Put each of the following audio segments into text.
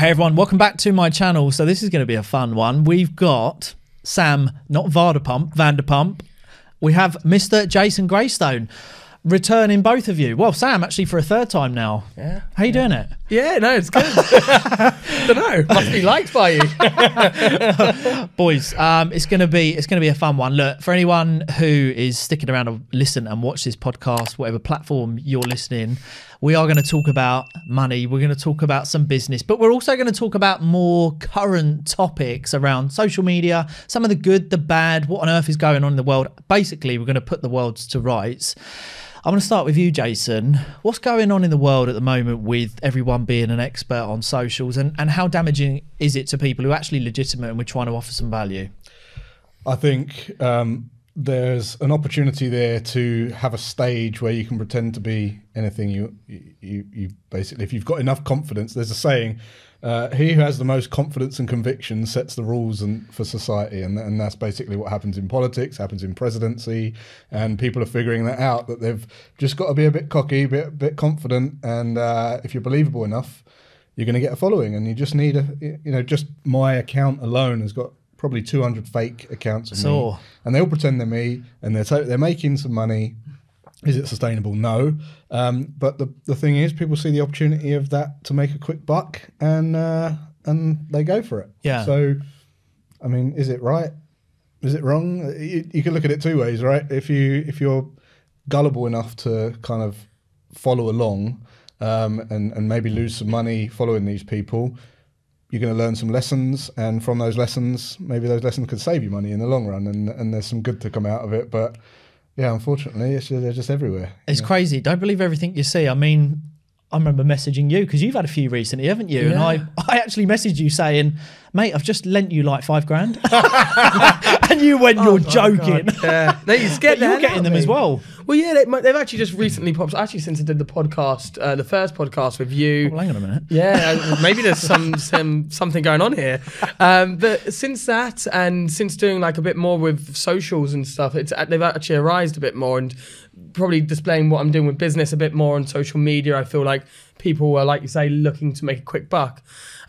Hey everyone, welcome back to my channel. So this is going to be a fun one. We've got Sam, not Vanderpump, Vanderpump. We have Mr. Jason Graystone returning both of you. Well, Sam actually for a third time now. Yeah. How you doing it? Yeah, no, it's good. Don't know. Must be liked by you. Boys, um, it's gonna be it's gonna be a fun one. Look, for anyone who is sticking around to listen and watch this podcast, whatever platform you're listening, we are going to talk about money. We're going to talk about some business, but we're also going to talk about more current topics around social media, some of the good, the bad, what on earth is going on in the world. Basically, we're going to put the world to rights. I'm going to start with you, Jason. What's going on in the world at the moment with everyone being an expert on socials, and, and how damaging is it to people who are actually legitimate and we're trying to offer some value? I think um, there's an opportunity there to have a stage where you can pretend to be anything you you, you basically if you've got enough confidence there's a saying uh, he who has the most confidence and conviction sets the rules and, for society and, and that's basically what happens in politics happens in presidency and people are figuring that out that they've just got to be a bit cocky a bit, bit confident and uh, if you're believable enough you're going to get a following and you just need a you know just my account alone has got probably 200 fake accounts of So- me, and they all pretend they're me, and they're to- they're making some money. Is it sustainable? No. Um, but the the thing is, people see the opportunity of that to make a quick buck, and uh, and they go for it. Yeah. So, I mean, is it right? Is it wrong? You, you can look at it two ways, right? If you if you're gullible enough to kind of follow along um, and and maybe lose some money following these people, you're going to learn some lessons, and from those lessons, maybe those lessons could save you money in the long run, and and there's some good to come out of it. But yeah, unfortunately, it's just, they're just everywhere. It's crazy. Don't believe everything you see. I mean, I remember messaging you because you've had a few recently, haven't you? And I, I actually messaged you saying, mate, I've just lent you like five grand. and you went, you're joking. Yeah. No, you scared But the you're getting them of as well. Well, yeah, they, they've actually just recently popped. Actually, since I did the podcast, uh, the first podcast with you. Well, hang on a minute. Yeah, uh, maybe there's some, some something going on here. Um, but since that, and since doing like a bit more with socials and stuff, it's uh, they've actually arised a bit more, and probably displaying what I'm doing with business a bit more on social media. I feel like people are, like you say, looking to make a quick buck.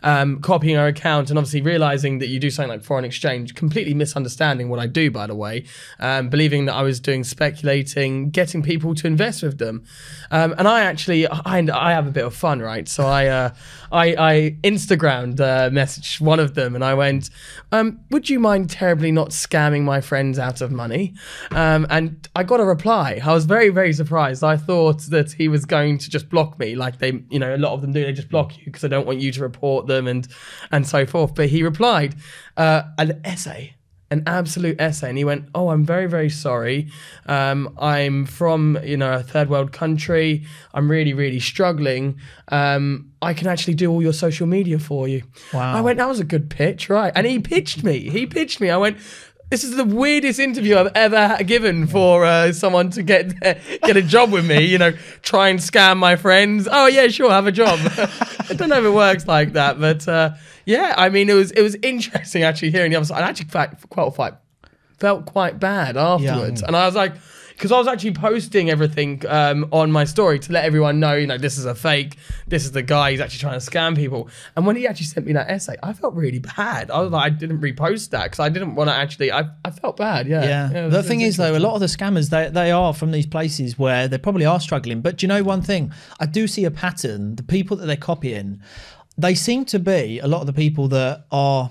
Um, copying our account and obviously realizing that you do something like foreign exchange, completely misunderstanding what I do, by the way, um, believing that I was doing speculating, getting people to invest with them. Um, and I actually, I, I have a bit of fun, right? So I, uh, I, I Instagrammed uh, messaged one of them and I went, um, would you mind terribly not scamming my friends out of money? Um, and I got a reply. I was very, very surprised. I thought that he was going to just block me like they, you know, a lot of them do. They just block you because they don't want you to report them and, and so forth. But he replied, uh, an essay an absolute essay. And he went oh i'm very very sorry. Um, i'm from you know a third world country. I'm really really struggling. Um, i can actually do all your social media for you. Wow. i went that was a good pitch. Right. And he pitched me. He pitched me. I went this is the weirdest interview I've ever given for uh, someone to get get a job with me. You know, try and scam my friends. Oh yeah, sure, have a job. I don't know if it works like that, but uh, yeah, I mean, it was it was interesting actually hearing the other side. I actually quite quite felt quite bad afterwards, and I was like. Because I was actually posting everything um, on my story to let everyone know, you know, this is a fake. This is the guy. He's actually trying to scam people. And when he actually sent me that essay, I felt really bad. I was like, I didn't repost that because I didn't want to actually. I, I felt bad. Yeah. Yeah. it the thing is, though, a lot of the scammers they they are from these places where they probably are struggling. But do you know one thing? I do see a pattern. The people that they're copying, they seem to be a lot of the people that are.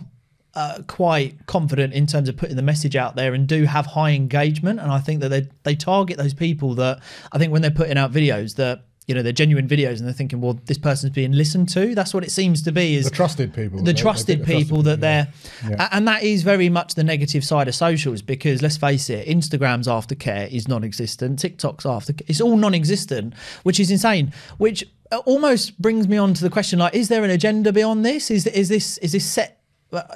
Uh, quite confident in terms of putting the message out there and do have high engagement and I think that they they target those people that I think when they're putting out videos that you know they're genuine videos and they're thinking well this person's being listened to that's what it seems to be is The trusted people. the trusted pick the people that yeah. they're a- and that is very much the negative side of socials because let's face it instagram's aftercare is non-existent tiktok's after it's all non-existent which is insane which uh, almost brings me on to the question like is there an agenda beyond this is is this is this set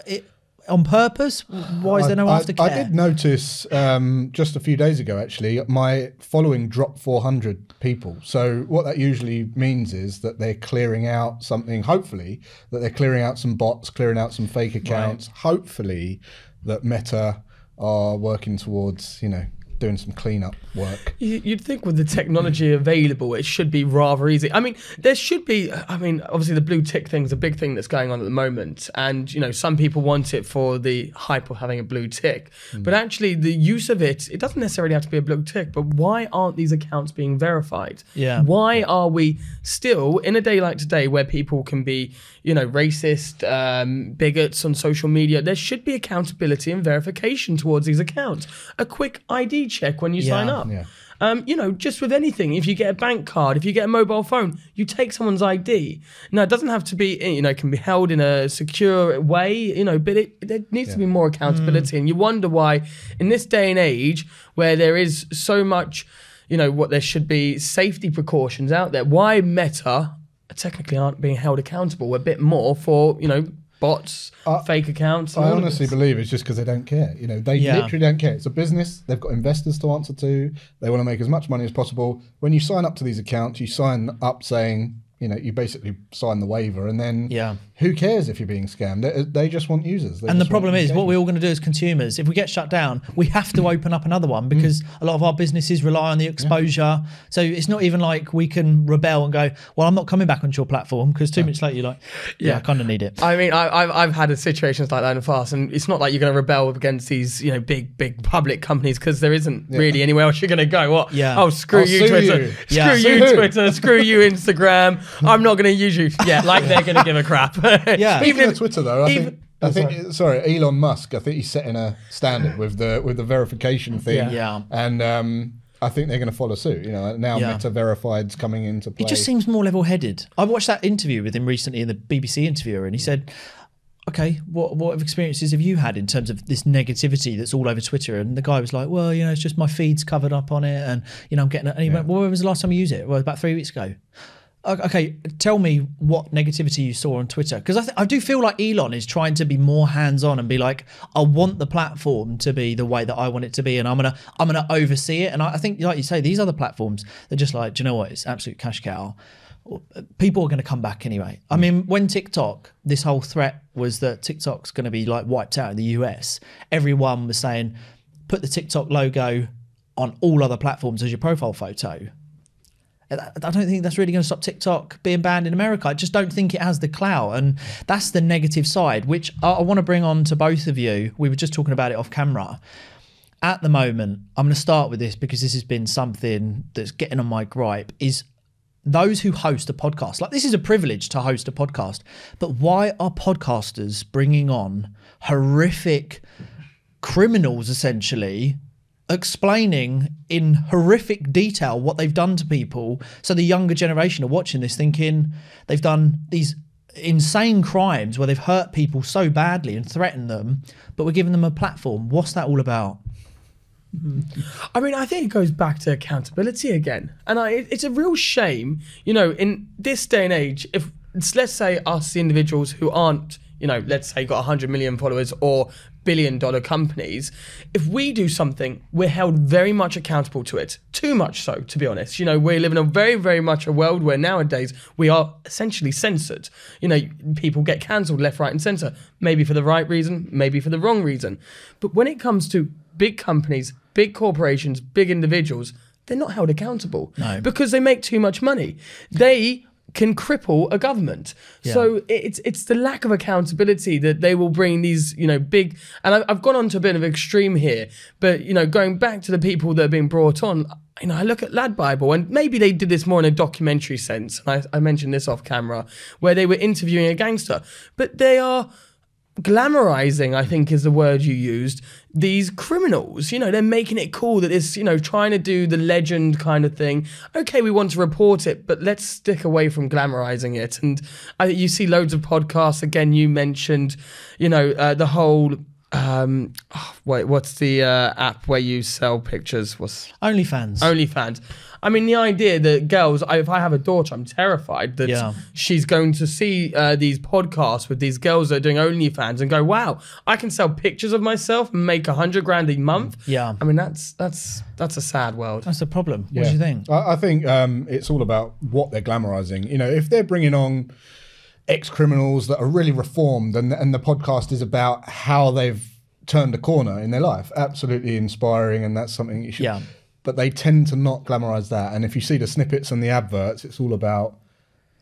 it, on purpose why is there no I, aftercare I did notice um, just a few days ago, actually, my following dropped 400 people. So what that usually means is that they're clearing out something. Hopefully, that they're clearing out some bots, clearing out some fake accounts. Hopefully, that Meta are working towards, you know, doing some cleanup work. You- You'd think with the technology available, it should be rather easy. I mean, there should be. I mean, obviously the blue tick thing is a big thing that's going on at the moment, and you know some people want it for the hype of having a blue tick, but actually the use of it, it doesn't necessarily have to be a blue tick. But why aren't these accounts being verified? Yeah. Why are we still in a day like today where people can be, you know, racist, um, bigots on social media? There should be accountability and verification towards these accounts. A quick ID check when you sign up. Yeah. Um, you know, just with anything, if you get a bank card, if you get a mobile phone, you take someone's ID. Now, it doesn't have to be, you know, it can be held in a secure way, you know, but it, there needs to be more accountability. And you wonder why, in this day and age where there is so much, you know, what there should be safety precautions out there, why Meta technically aren't being held accountable a bit more for, you know, bots, fake accounts. I honestly believe it's just because they don't care. You know, they Yeah. literally don't care. It's a business. They've got investors to answer to. They want to make as much money as possible. When you sign up to these accounts, you sign up saying, you know, you basically sign the waiver, and then Yeah. who cares if you're being scammed? They, they just want users. They And the problem is, what we're all going to do as consumers, if we get shut down, we have to open up another one because mm. a lot of our businesses rely on the exposure. So it's not even like we can rebel and go, well, I'm not coming back onto your platform because two minutes later you're like, yeah, Yeah. I kind of need it. I mean, I, I've I've had situations like that in the past, and it's not like you're going to rebel against these, you know, big big public companies because there isn't really anywhere else you're going to go. What? Yeah. Oh, screw I'll you, Twitter. you. Screw Yeah. you, who? Twitter. Screw you, Instagram. I'm not going to use you. Yeah, like they're going to give a crap. Yeah. Even of Twitter, though, I even- think. I think sorry. Elon Musk. I think he's setting a standard with the with the verification thing. Yeah. Yeah. And um, I think they're going to follow suit. You know, now Yeah. Meta Verified's coming into play. He just seems more level headed. I watched that interview with him recently in the BBC interviewer, and he said, Okay, what what experiences have you had in terms of this negativity that's all over Twitter? And the guy was like, Well, you know, it's just my feed's covered up on it, and you know, I'm getting it. And he went, Well, when was the last time you used it? Well, about three weeks ago. Okay, tell me what negativity you saw on Twitter because I, th- I do feel like Elon is trying to be more hands-on and be like, I want the platform to be the way that I want it to be, and I'm gonna I'm gonna oversee it. And I, I think, like you say, these other platforms they're just like, do you know what? It's absolute cash cow. Uh, people are going to come back anyway. I mm. mean, when TikTok, this whole threat was that TikTok's going to be like wiped out in the US. Everyone was saying, put the TikTok logo on all other platforms as your profile photo. I don't think that's really going to stop TikTok being banned in America. I just don't think it has the clout, and that's the negative side, which I want to bring on to both of you. We were just talking about it off camera. At the moment, I'm going to start with this because this has been something that's getting on my gripe. Is those who host a podcast like this is a privilege to host a podcast, but why are podcasters bringing on horrific criminals essentially explaining in horrific detail what they've done to people. So the younger generation are watching this thinking they've done these insane crimes where they've hurt people so badly and threatened them but we're giving them a platform. What's that all about? I mean, I think it goes back to accountability again, and I, it's a real shame, you know, in this day and age. If let's say us the individuals who aren't, you know, let's say got 100 million followers or billion dollar companies, if we do something, we're held very much accountable to it. Too much so, to be honest. You know, we live in a very, very much a world where nowadays we are essentially censored. You know, people get cancelled left, right, and centre, maybe for the right reason, maybe for the wrong reason. But when it comes to big companies, big corporations, big individuals, they're not held accountable No. because they make too much money. They can cripple a government. So it's it's the lack of accountability that they will bring these you know big. And I've, I've gone on to a bit of extreme here, but you know going back to the people that are being brought on. You know, I look at Lad Bible, and maybe they did this more in a documentary sense. And I, I mentioned this off camera, where they were interviewing a gangster, but they are glamorizing, I think is the word you used, these criminals. You know, they're making it cool that it's, you know, trying to do the legend kind of thing. Okay, we want to report it, but let's stick away from glamorizing it. And I, you see loads of podcasts. Again, you mentioned, you know, uh, the whole. Um, oh, wait, what's the uh, app where you sell pictures? What's OnlyFans. OnlyFans. I mean, the idea that girls, I, if I have a daughter, I'm terrified that Yeah. she's going to see uh, these podcasts with these girls that are doing OnlyFans and go, "Wow, I can sell pictures of myself and make a hundred grand a month." Yeah. I mean, that's that's that's a sad world. That's the problem. What do you think? I, I think um, it's all about what they're glamorizing. You know, if they're bringing on ex criminals that are really reformed, and and the podcast is about how they've turned a corner in their life. Absolutely inspiring, and that's something you should. Yeah. But they tend to not glamorize that. And if you see the snippets and the adverts, it's all about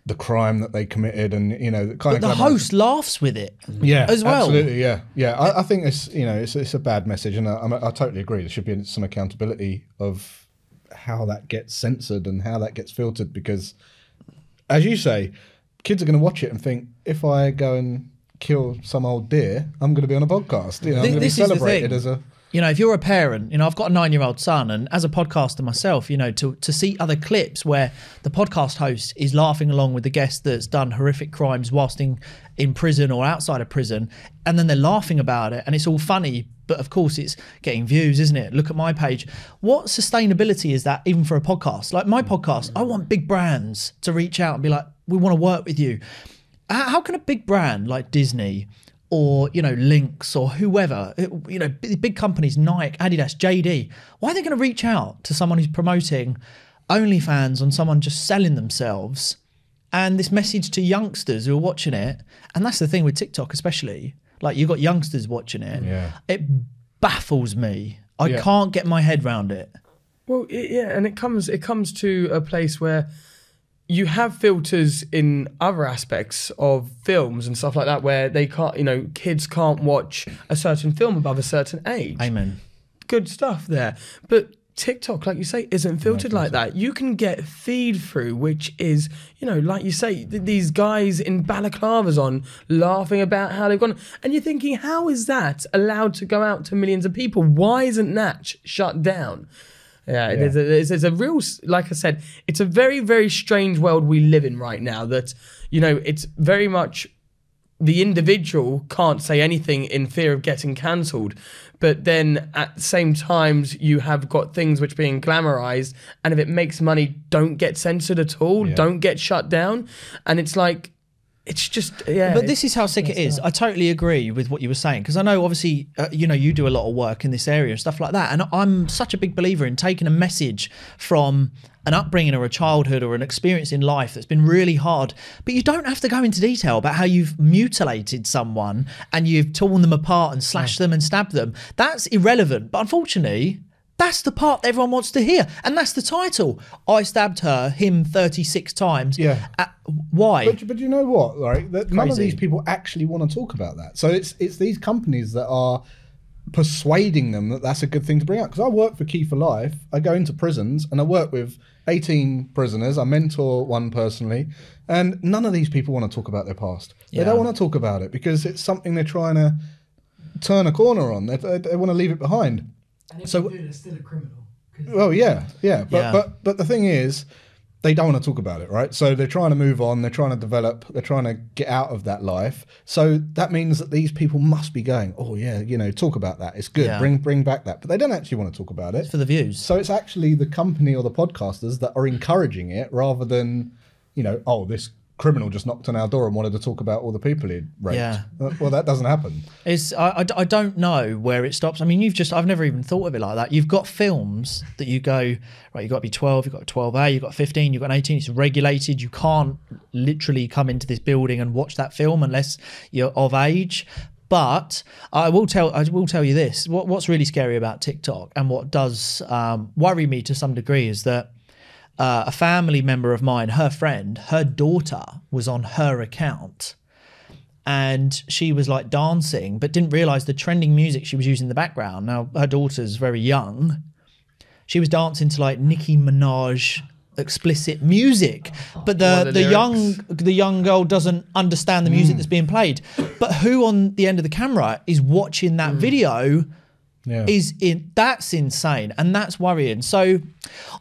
the crime that they committed, and you know, kind But the of glamorise- host laughs with it. yeah, as well. Absolutely, yeah, yeah. I, I think it's you know it's it's a bad message, and I, I'm- I totally agree. There should be some accountability of how that gets censored and how that gets filtered, because as you say, kids are going to watch it and think if I go and kill some old deer, I'm going to be on a podcast. You know, I'm going to be the celebrated as a you know, if you're a parent, you know, I've got a nine year old son, and as a podcaster myself, you know, to, to see other clips where the podcast host is laughing along with the guest that's done horrific crimes whilst in, in prison or outside of prison, and then they're laughing about it, and it's all funny, but of course it's getting views, isn't it? Look at my page. What sustainability is that even for a podcast? Like my podcast, I want big brands to reach out and be like, we want to work with you. How how can a big brand like Disney or you know Lynx or whoever, you know, big, big companies, Nike, Adidas, JD, why are they going to reach out to someone who's promoting OnlyFans on someone just selling themselves? And this message to youngsters who are watching it, and that's the thing with TikTok, especially, like you've got youngsters watching it. Yeah. It baffles me. I Yeah. can't get my head round it. Well, i- yeah, and it comes it comes to a place where you have filters in other aspects of films and stuff like that where they can't, you know, kids can't watch a certain film above a certain age. Amen. Good stuff there, but. TikTok, like you say, isn't filtered like that. You can get feed through, which is, you know, like you say, th- these guys in balaclavas on laughing about how they've gone. And you're thinking, how is that allowed to go out to millions of people? Why isn't that sh- shut down? Yeah, it is a, it's, it's a real, like I said, it's a very, very strange world we live in right now. That you know, it's very much the individual can't say anything in fear of getting cancelled, but then at the same times you have got things which are being glamorized, and if it makes money, don't get censored at all, Yeah. don't get shut down, and it's like, it's just yeah. But this is how sick it is. I totally agree with what you were saying because I know, obviously, uh, you know, you do a lot of work in this area and stuff like that. And I'm such a big believer in taking a message from an upbringing or a childhood or an experience in life that's been really hard. But you don't have to go into detail about how you've mutilated someone and you've torn them apart and slashed them and stabbed them. That's irrelevant. But unfortunately, that's the part that everyone wants to hear. And that's the title. I stabbed her, him 36 times. Yeah. Uh, why? But, but you know what? Right, that none of these people actually want to talk about that. So it's it's these companies that are persuading them that that's a good thing to bring up. Because I work for Key for Life. I go into prisons and I work with 18 prisoners. I mentor one personally, and none of these people want to talk about their past. Yeah. They don't want to talk about it because it's something they're trying to turn a corner on. They, they, they want to leave it behind. So- do, they're still a criminal. 'Cause Well, yeah, yeah, but Yeah. but but the thing is, they don't want to talk about it, right? So they're trying to move on. They're trying to develop. They're trying to get out of that life. So that means that these people must be going. Oh yeah, you know, talk about that. It's good. Yeah. Bring bring back that. But they don't actually want to talk about it. for the views. So it's actually the company or the podcasters that are encouraging it rather than, you know, oh this criminal just knocked on our door and wanted to talk about all the people he'd raped. Yeah. Uh, Well, that doesn't happen. It's I, I, I don't know where it stops. I mean, you've just I've never even thought of it like that. You've got films that you go right. You've got to be twelve. You've got twelve A. You've got fifteen. You've got an eighteen. It's regulated. You can't literally come into this building and watch that film unless you're of age. But I will tell I will tell you this: what, what's really scary about TikTok and what does um, worry me to some degree is that uh, a family member of mine, her friend, her daughter was on her account and she was like dancing, but didn't realize the trending music she was using in the background. Now, her daughter's very young. She was dancing to like Nicki Minaj explicit music, but the, the, the young the young girl doesn't understand the music that's being played. But who on the end of the camera is watching that video? Yeah. is in that's insane and that's worrying so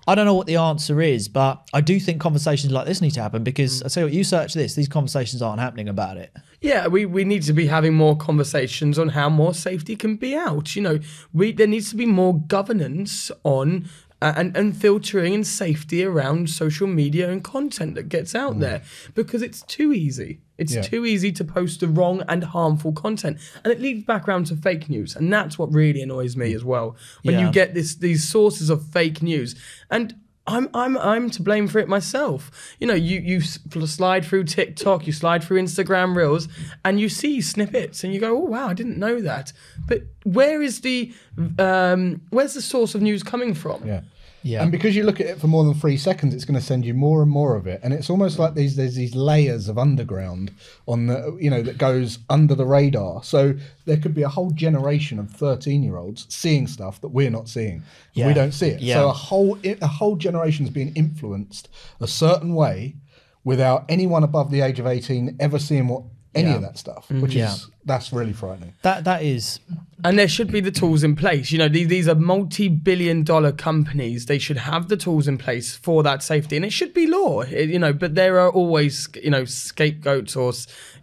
i don't know what the answer is but i do think conversations like this need to happen because mm. i say what you search this these conversations aren't happening about it Yeah, we, we need to be having more conversations on how more safety can be out. You know, we there needs to be more governance on and, and filtering and safety around social media and content that gets out there because it's too easy. It's Yeah. too easy to post the wrong and harmful content. And it leads back around to fake news. And that's what really annoys me as well. When Yeah. you get this these sources of fake news. And I'm I'm I'm to blame for it myself. You know, you you slide through TikTok, you slide through Instagram Reels, and you see snippets, and you go, "Oh wow, I didn't know that." But where is the um, where's the source of news coming from? Yeah. Yeah. And because you look at it for more than three seconds, it's going to send you more and more of it, and it's almost like these there's these layers of underground on the you know that goes under the radar. So there could be a whole generation of thirteen year olds seeing stuff that we're not seeing. Yeah. We don't see it. Yeah. So a whole a whole generation's being influenced a certain way without anyone above the age of eighteen ever seeing what any Yeah. of that stuff, mm. which Yeah. is that's really frightening. that that is And there should be the tools in place. You know, these, these are multi-billion dollar companies. They should have the tools in place for that safety, and it should be law. it- you know, but there are always you know scapegoats or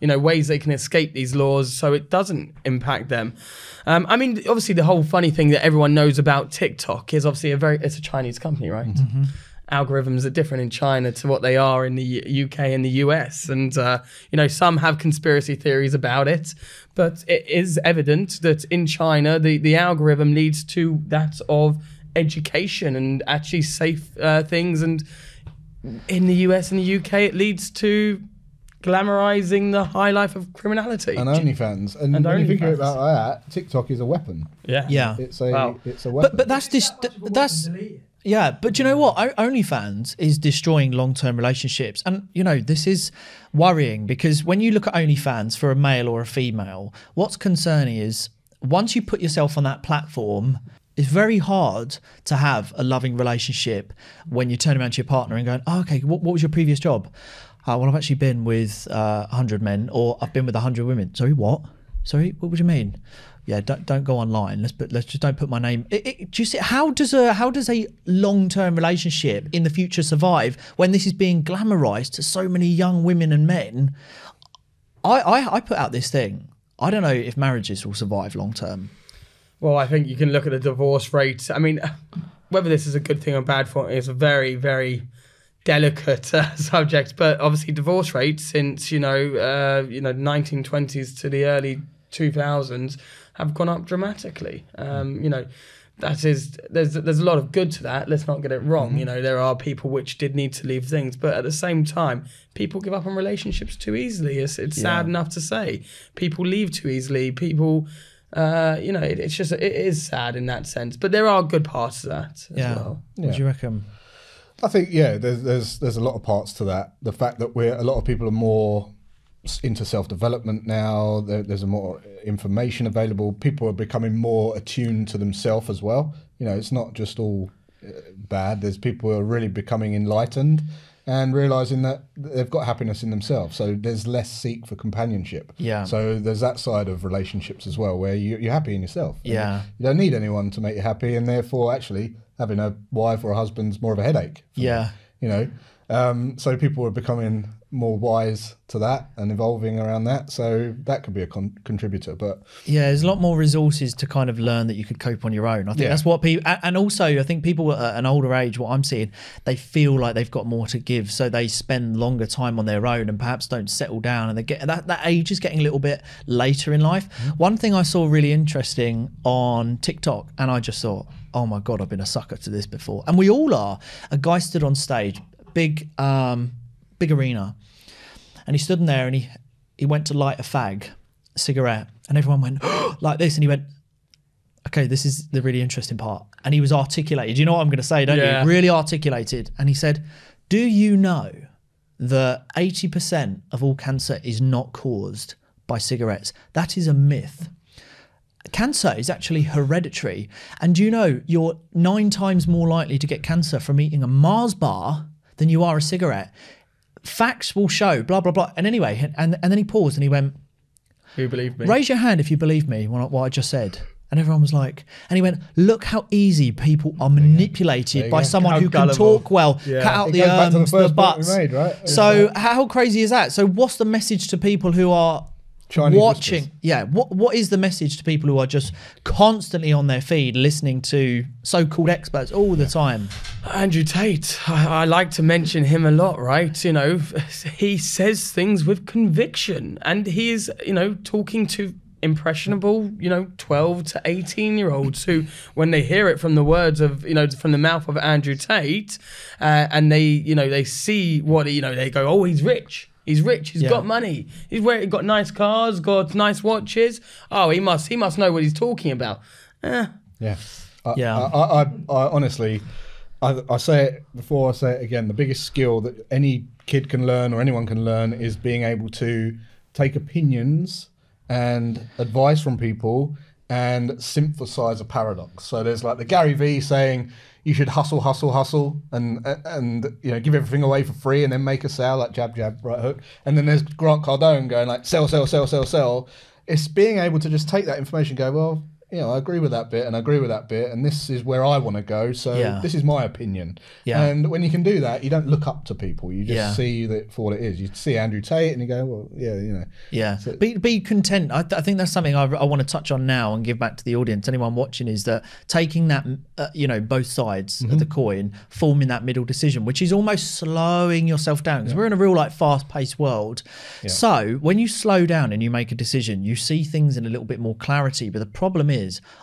you know ways they can escape these laws, so it doesn't impact them. Um, I mean, obviously, the whole funny thing that everyone knows about TikTok is obviously a very it's a Chinese company, right? Mm-hmm. Algorithms are different in China to what they are in the UK and the US. And, uh, you know, some have conspiracy theories about it, but it is evident that in China, the, the algorithm leads to that of education and actually safe uh, things. And in the US and the UK, it leads to glamorizing the high life of criminality. And OnlyFans, and, And when you think OnlyFans. about that, TikTok is a weapon. yeah. yeah. It's a Wow. it's a weapon. But but that's this that's yeah. But you know what? OnlyFans is destroying long term relationships, and you know this is worrying because when you look at OnlyFans for a male or a female, what's concerning is once you put yourself on that platform. It's very hard to have a loving relationship when you turn around to your partner and going, oh, okay, what, what was your previous job? Uh, well, I've actually been with uh, 100 men or I've been with 100 women. Sorry, what? Sorry, what would you mean? Yeah, don't don't go online. Let's put let's just don't put my name. It, it, do you see how does a how does a long term relationship in the future survive when this is being glamorized to so many young women and men? I I, I put out this thing. I don't know if marriages will survive long term. Well, I think you can look at the divorce rate. I mean, whether this is a good thing or bad for is a very, very delicate uh, subject. But obviously, divorce rates since you know, uh, you know, 1920s to the early 2000s have gone up dramatically. Um, you know, that is there's there's a lot of good to that. Let's not get it wrong. You know, there are people which did need to leave things, but at the same time, people give up on relationships too easily. It's it's sad enough to say. People leave too easily. People. Uh, you know, it, it's just it is sad in that sense, but there are good parts to that as Yeah. well. What do you reckon? I think yeah, there's there's there's a lot of parts to that. The fact that we're a lot of people are more s- into self development now. There, there's a more information available. People are becoming more attuned to themselves as well. You know, it's not just all uh, bad. There's people who are really becoming enlightened and realizing that they've got happiness in themselves. So there's less seek for companionship. Yeah. So there's that side of relationships as well, where you, you're happy in yourself. Yeah. You don't need anyone to make you happy, and therefore, actually, having a wife or a husband's more of a headache. Yeah. you know um, so people are becoming more wise to that and evolving around that so that could be a con- contributor but Yeah, there's a lot more resources to kind of learn that you could cope on your own. I think Yeah. that's what people, and also I think people at an older age, what I'm seeing, they feel like they've got more to give, so they spend longer time on their own and perhaps don't settle down, and they get that that age is getting a little bit later in life. One thing I saw really interesting on TikTok, and I just thought, oh my god, I've been a sucker to this before, and we all are. A guy stood on stage, big, um, big arena, and he stood in there and he he went to light a fag, a cigarette, and everyone went like this, and he went, "Okay, this is the really interesting part." And he was articulated. You know what I'm going to say, don't Yeah. you? Really articulated, and he said, "Do you know that 80% of all cancer is not caused by cigarettes? That is a myth." Cancer is actually hereditary. And do you know you're nine times more likely to get cancer from eating a Mars bar than you are a cigarette? Facts will show, blah, blah, blah. And anyway, and, and then he paused and he went, Who believe me? Raise your hand if you believe me, what I- what I just said. And everyone was like, and he went, Look how easy people are manipulated by go. someone How who can talk well, Yeah. cut out It the to the the, first point we buts. made, right? So, how crazy is that? So, what's the message to people who are Chinese watching? whispers. Yeah, what what is the message to people who are just constantly on their feed listening to so called experts all the time? Andrew Tate, I, I like to mention him a lot, right? You know, he says things with conviction and he is, you know, talking to impressionable, you know, 12 to 18 year olds who, when they hear it from the words of, you know, from the mouth of Andrew Tate, uh, and they, you know, they see what, you know, they go, oh, he's rich. He's rich. He's Yeah. got money. He's wearing, got nice cars, got nice watches. Oh, he must, he must know what he's talking about. Eh, Yeah. I, Yeah. I, I, I, I honestly, I, I say it before I say it again. The biggest skill that any kid can learn or anyone can learn is being able to take opinions and advice from people and synthesize a paradox. So there's like the Gary Vee saying you should hustle, hustle, hustle, and and you know give everything away for free and then make a sale like jab, jab, right hook. And then there's Grant Cardone going like sell, sell, sell, sell, sell. It's being able to just take that information, go well. You know, I agree with that bit, and I agree with that bit, and this is where I want to go. So Yeah. this is my opinion. Yeah. And when you can do that, you don't look up to people. You just Yeah. see that for what it is. You see Andrew Tate, and you go, well, yeah, you know, Yeah, So- be be content. I, I think that's something I, I want to touch on now and give back to the audience. Anyone watching is that taking that, uh, you know, both sides of the coin, forming that middle decision, which is almost slowing yourself down because we're in a real like fast paced world. So when you slow down and you make a decision, you see things in a little bit more clarity. But the problem is,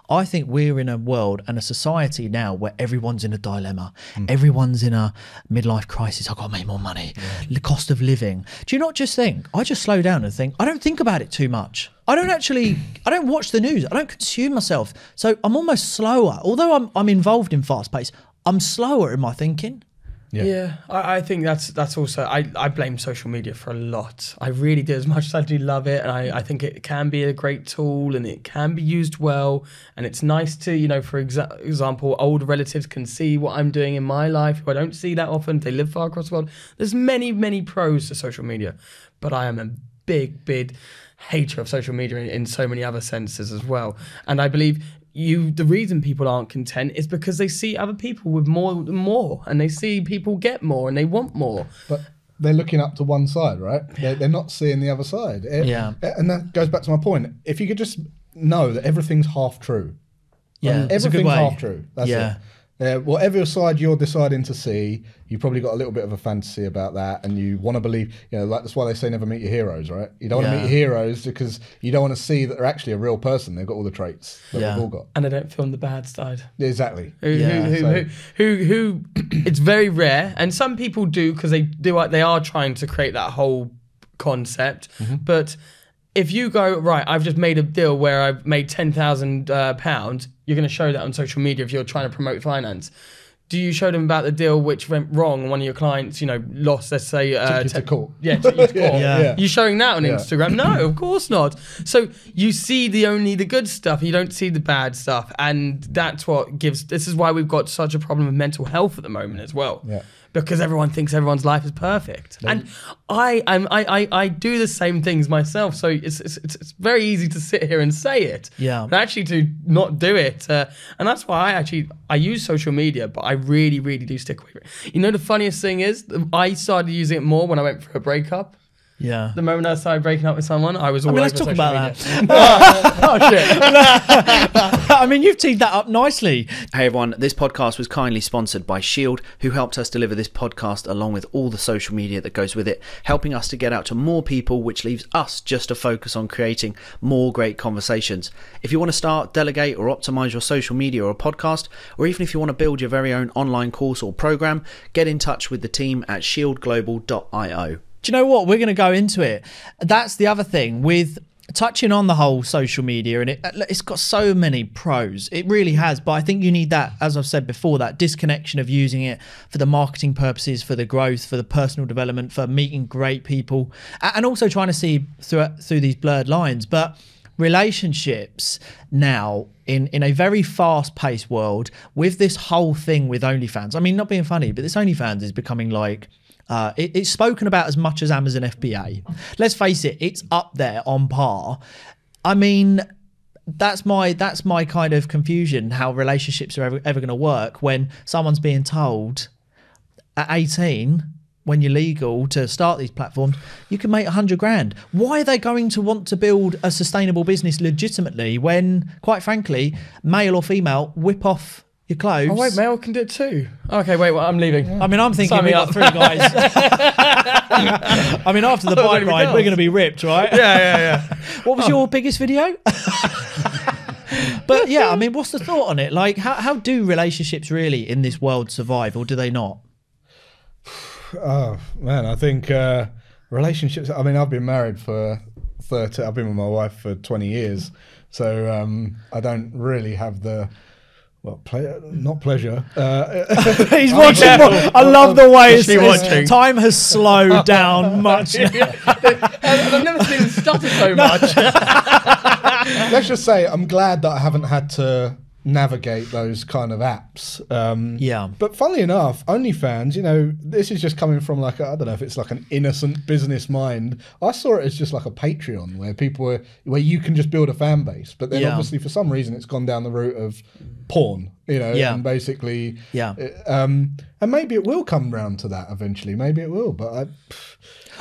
I think we're in a world and a society now where everyone's in a dilemma. Hmm. Everyone's in a midlife crisis. I've got to make more money. The cost of living. Do you not just think? I just slow down and think. I don't think about it too much. I don't actually. I don't watch the news. I don't consume myself. So I'm almost slower. Although I'm I'm involved in fast pace. I'm slower in my thinking. Yeah. Yeah, I, I think that's that's also I, I blame social media for a lot. I really do. As much as I do love it, and I, I think it can be a great tool and it can be used well, and it's nice to you know, for exa- example, old relatives can see what I'm doing in my life who I don't see that often. They live far across the world. There's many many pros to social media, but I am a big big hater of social media in, in so many other senses as well. And I believe you the reason people aren't content is because they see other people with more more and they see people get more and they want more. but they're looking up to one side, right? They're, they're not seeing the other side. Eh, Yeah. And that goes back to my point. If you could just know that everything's half true. Yeah, Like, it's a good everything's way. half true. That's Yeah. it. Uh, whatever side you're deciding to see, you probably got a little bit of a fantasy about that, and you want to believe. You know, like that's why they say never meet your heroes, right? You don't want Yeah. to meet your heroes because you don't want to see that they're actually a real person. They've got all the traits that Yeah. we've all got. And they don't film the bad side. Exactly. Who, Yeah, who, who, so- who, who, who, it's very rare, and some people do because they do. Like they are trying to create that whole concept. But if you go right, I've just made a deal where I've made ten thousand uh, pounds. You're going to show that on social media if you're trying to promote finance. Do you show them about the deal which went wrong and one of your clients, you know, lost, let's say, uh, you to court. Yeah, took you to court. Yeah, yeah. You showing that on Yeah. Instagram? No, of course not. So you see the only the good stuff, you don't see the bad stuff, and that's what gives. This is why we've got such a problem with mental health at the moment as well. Yeah. Because everyone thinks everyone's life is perfect, and I, I'm, I, I, I do the same things myself. So it's, it's, it's, it's very easy to sit here and say it, Yeah. but actually to not do it, uh, and that's why I actually I use social media, but I really, really do stick with it. You know, the funniest thing is, I started using it more when I went for a breakup. Yeah. The moment I started breaking up with someone, I was all I mean, over let's talk about media. that. oh shit! Oh, I mean, you've teed that up nicely. Hey everyone, this podcast was kindly sponsored by Shield, who helped us deliver this podcast along with all the social media that goes with it, helping us to get out to more people, which leaves us just to focus on creating more great conversations. If you want to start, delegate, or optimize your social media or podcast, or even if you want to build your very own online course or program, get in touch with the team at shieldglobal.io. Do you know what? We're going to go into it. That's the other thing with touching on the whole social media, and it, uh, it's got so many pros. It really has. But I think you need that, as I've said before, that disconnection of using it for the marketing purposes, for the growth, for the personal development, for meeting great people, and also trying to see through through these blurred lines. But relationships now in in a very fast paced world with this whole thing with OnlyFans. I mean, not being funny, but this OnlyFans is becoming like uh, it- it's spoken about as much as Amazon FBA. Let's face it, it's up there on par. I mean, that's my that's my kind of confusion how relationships are ever, ever going to work when someone's being told at 18 when you're legal to start these platforms you can make 100 grand why are they going to want to build a sustainable business legitimately when quite frankly male or female whip off your clothes. Oh wait, Mel can do it too. Okay, wait, well, I'm leaving. I mean, I'm thinking Sign we me got up. three guys. I mean, after the Where bike do we ride, we're going to be ripped, right? yeah, yeah, yeah. What was your biggest video? but yeah, I mean, what's the thought on it? Like, how, how do relationships really in this world survive, or do they not? Oh man, I think uh, relationships. I mean, I've been married for thirty. I've been with my wife for twenty years, so um, I don't really have the well, ple- not pleasure. Uh, He's Oh, watching. careful. I love the way Is she it's- watching? time has slowed down much. I've never seen him stutter so much. let's just say I'm glad that I haven't had to navigate those kind of apps. Um, Yeah. But funnily enough, OnlyFans, you know, this is just coming from like I I don't know if it's like an innocent business mind. I saw it as just like a Patreon where people were where you can just build a fan base. But then Yeah. obviously for some reason it's gone down the route of porn, you know, Yeah. and basically Yeah. uh, Um, and maybe it will come round to that eventually. Maybe it will, but I,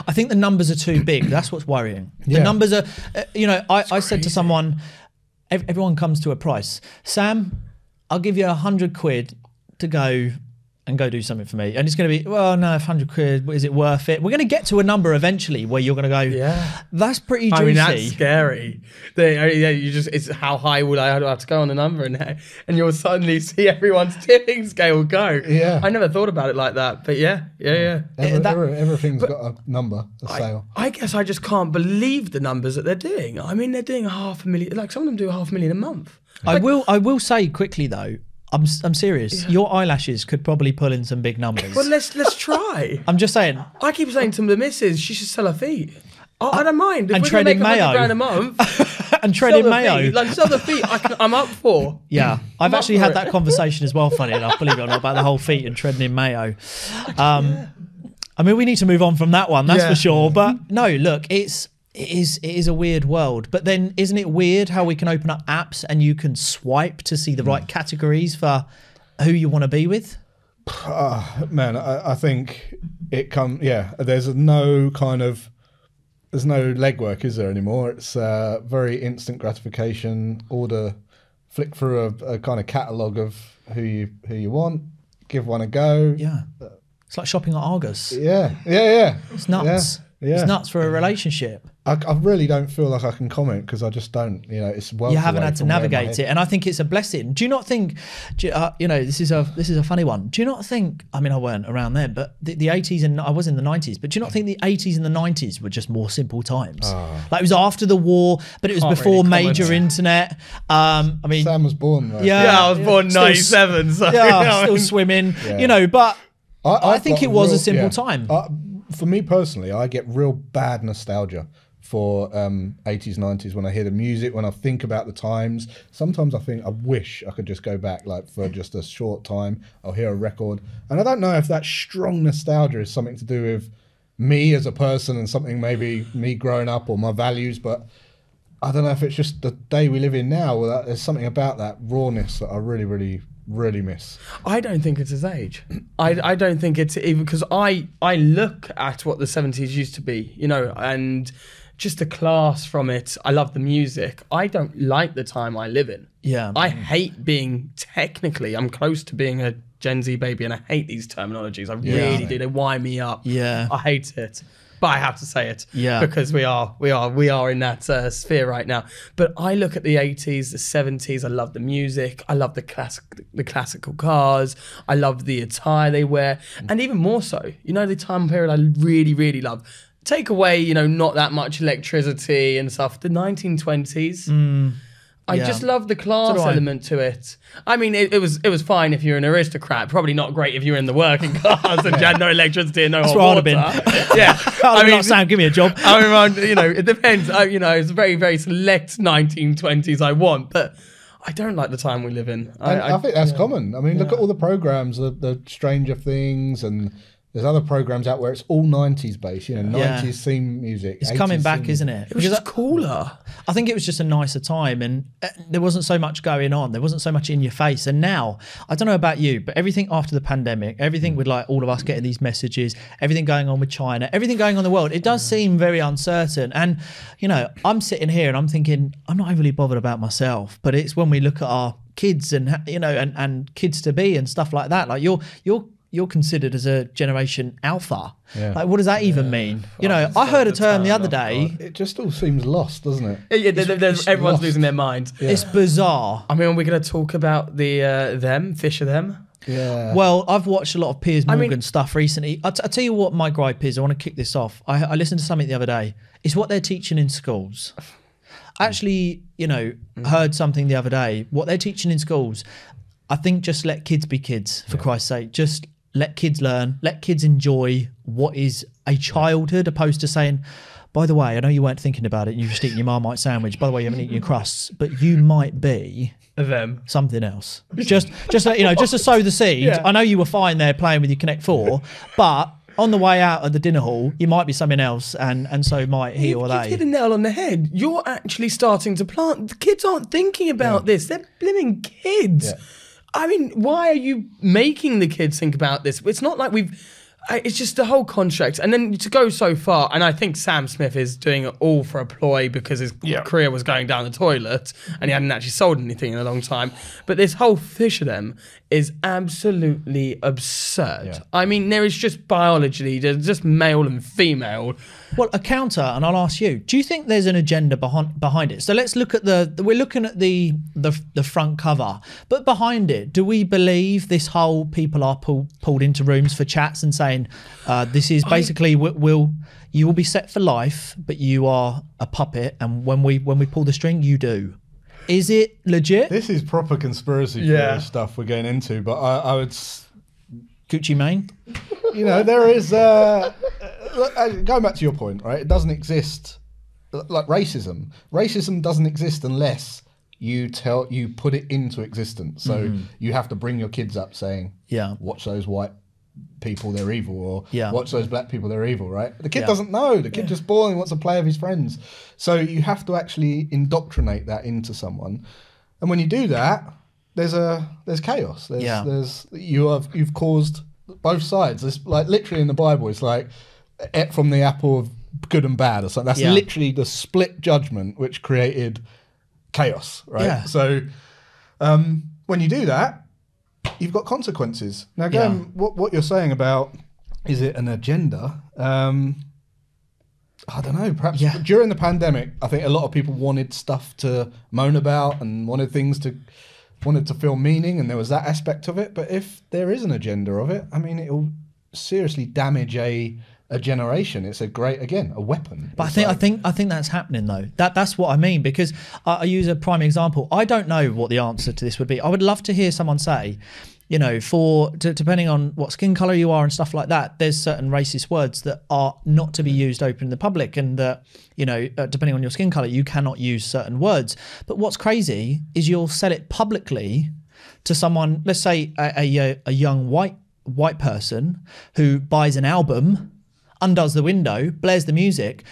I think the numbers are too big. That's what's worrying. The Yeah. numbers are, uh, you know, I, I said to someone, ev- everyone comes to a price. Sam, I'll give you a hundred quid to go and go do something for me. And it's going to be, well, no, 100 quid, is it worth it? We're going to get to a number eventually where you're going to go, Yeah. that's pretty juicy. I mean, that's scary. They, yeah, you just, it's how high would I have to go on the number, and and you'll suddenly see everyone's tipping scale go. Yeah. I never thought about it like that, but yeah, yeah, yeah. every, that- every- everything's got a number, a I, sale. I guess I just can't believe the numbers that they're doing. I mean, they're doing half a million. Like some of them do half a million a month. I will. I will say quickly though. I'm. I'm serious. Your eyelashes could probably pull in some big numbers. Well, let's let's try. I'm just saying. I keep saying to the missus, she should sell her feet. I, I don't mind. If and we're gonna make a hundred mayo. grand a month, And the mayo. feet. Like sell the feet. I can, I'm up for. Yeah, I've up actually had it. that conversation as well. Funny enough, believe it or not, about the whole feet and treading in mayo. Um, I mean, we need to move on from that one, that's Yeah. for sure. But no, look, it's it is it is a weird world. But then, isn't it weird how we can open up apps and you can swipe to see the right categories for who you want to be with? Man, I, I think it come. Yeah, there's no kind of there's no legwork, is there anymore? It's uh, very instant gratification. Order, flick through a, a kind of catalogue of who you who you want, give one a go. Yeah, it's like shopping at Argos. yeah, yeah, yeah. It's nuts. Yeah, It's nuts for a relationship. I, I really don't feel like I can comment because I just don't. You know, it's well. you haven't had to navigate it, and I think it's a blessing. Do you not think? do you, uh, you know, this is a this is a funny one. Do you not think? I mean, I weren't around then, but the, the 80s and I was in the 90s. But do you not think the 80s and the 90s were just more simple times? Like it was after the war, but it was Can't before really major internet. Um, I mean, Sam was born. Though. yeah, Yeah, I was born still s- '97, so Yeah, you know, still swimming. Yeah. You know, but I I've think it was a simple yeah. time. Uh, for me personally, I get real bad nostalgia for um, 80s, 90s when I hear the music, when I think about the times. Sometimes I think I wish I could just go back, like for just a short time. I'll hear a record, and I don't know if that strong nostalgia is something to do with me as a person and something maybe me growing up or my values, but. I don't know if it's just the day we live in now. That there's something about that rawness that I really, really, really miss. I don't think it's his age. I, I don't think it's even because I I look at what the seventies used to be, you know, and just the class from it. I love the music. I don't like the time I live in. Yeah. I hate being technically. I'm close to being a Gen Z baby, and I hate these terminologies. I really do. They wind me up. Yeah. I hate it. But I have to say it, Yeah. because we are, we are, we are in that uh, sphere right now. But I look at the '80s, the '70s. I love the music. I love the classic, the classical cars. I love the attire they wear, and even more so, you know, the time period I really, really love. Take away, you know, not that much electricity and stuff. The 1920s. Hmm. I yeah. just love the class do I. element to it. I mean, it, it was it was fine if you're an aristocrat. Probably not great if you're in the working class and you had no electricity and no hot where I'd have water. yeah, I I mean, like, Sam, give me a job. I mean, you know, it depends. I, you know, it's very very select 1920s I want, but I don't like the time we live in. I, I, I- think that's common. I mean, look at all the programs, the, the Stranger Things and There's other programs out where it's all 90s based, you know, Yeah. 90s theme music. It's coming back, theme isn't it? It was Because just cooler. I think it was just a nicer time and uh, there wasn't so much going on. There wasn't so much in your face. And now, I don't know about you, but everything after the pandemic, everything with like all of us getting these messages, everything going on with China, everything going on in the world, it does seem very uncertain. And, you know, I'm sitting here and I'm thinking, I'm not overly bothered about myself, but it's when we look at our kids and, you know, and, and kids to be and stuff like that. Like you're, you're, you're considered as a generation alpha. Yeah. Like, what does that even mean? You know, I heard a term the other day. It just all seems lost, doesn't it? Yeah, it's everyone's lost. losing their mind. It's bizarre. I mean, we're going to talk about the uh, them, Fisher them. Yeah. Well, I've watched a lot of Piers I Morgan mean- stuff recently. I, t- I tell you what, my gripe is. I want to kick this off. I, I listened to something the other day. It's what they're teaching in schools. I actually, you know, heard something the other day. What they're teaching in schools, I think just let kids be kids, for Christ's sake. Just let kids learn, let kids enjoy what is a childhood, opposed to saying, by the way, I know you weren't thinking about it. you've just eating your Marmite sandwich. By the way, you haven't eaten your crusts, but you might be Them. something else. Just, just you know, just to sow the seeds. Yeah. I know you were fine there playing with your Connect Four, but on the way out of the dinner hall, you might be something else, and and so might he You've, or you've they. hit a nail on the head. You're actually starting to plant. The kids aren't thinking about this. They're blimmin' kids. Yeah. I mean, why are you making the kids think about this? It's not like we've. Uh, it's just the whole contract, and then to go so far, and I think Sam Smith is doing it all for a ploy because his career was going down the toilet, and he hadn't actually sold anything in a long time. But this whole fish of them is absolutely absurd. Yeah. I mean, there is just biology, there's just male and female. Well, a counter, and I'll ask you: Do you think there's an agenda behind behind it? So let's look at the. We're looking at the the the front cover, but behind it, do we believe this whole people are pulled pulled into rooms for chats and saying, uh, "This is basically we- will you will be set for life, but you are a puppet, and when we when we pull the string, you do." Is it legit? This is proper conspiracy Yeah. theory stuff we're getting into, but I, I would, s- Gucci Mane? you know, there is. Uh, uh, uh, going back to your point, right? It doesn't exist like racism. Racism doesn't exist unless you tell you put it into existence. So you have to bring your kids up saying, Yeah. watch those white people, they're evil," or Yeah. watch those black people, they're evil." Right? The kid Yeah. doesn't know. The kid just born and wants to play with his friends. So you have to actually indoctrinate that into someone, and when you do that, there's a there's chaos. There's, Yeah. there's you have you've caused both sides. It's like literally in the Bible, it's like from the apple of good and bad or something. That's Yeah. literally the split judgment which created chaos, right? Yeah. So um, when you do that, you've got consequences. Now, again, Yeah. what what you're saying about is it an agenda? Um, I don't know. Perhaps Yeah. during the pandemic, I think a lot of people wanted stuff to moan about and wanted things to wanted to feel meaning, and there was that aspect of it. But if there is an agenda of it, I mean, it will seriously damage a a generation. It's a great again a weapon. But I It's think I think I think that's happening though. That that's what I mean because I, I use a prime example. I don't know what the answer to this would be. I would love to hear someone say, you know, for d- depending on what skin color you are and stuff like that, there's certain racist words that are not to be used open in the public, and that you know, uh, depending on your skin color, you cannot use certain words. But what's crazy is you'll sell it publicly to someone, let's say a, a, a young white white person who buys an album, undoes the window, blares the music.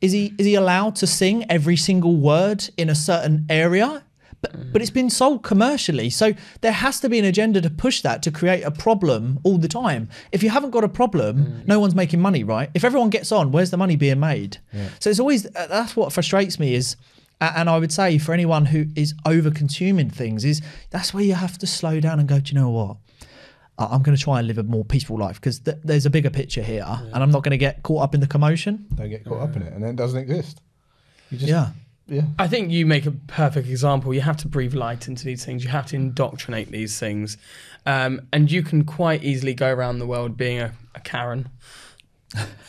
Is he is he allowed to sing every single word in a certain area? But, but it's been sold commercially. So there has to be an agenda to push that to create a problem all the time. If you haven't got a problem, no one's making money, right? If everyone gets on, where's the money being made? So it's always uh, that's what frustrates me is and I would say for anyone who is over consuming things is that's where you have to slow down and go, do you know what? I- I'm going to try and live a more peaceful life because th- there's a bigger picture here and I'm not going to get caught up in the commotion. don't get caught up in it, and then it doesn't exist. You just Yeah. Yeah. I think you make a perfect example. You have to breathe light into these things. You have to indoctrinate these things, um, and you can quite easily go around the world being a, a Karen.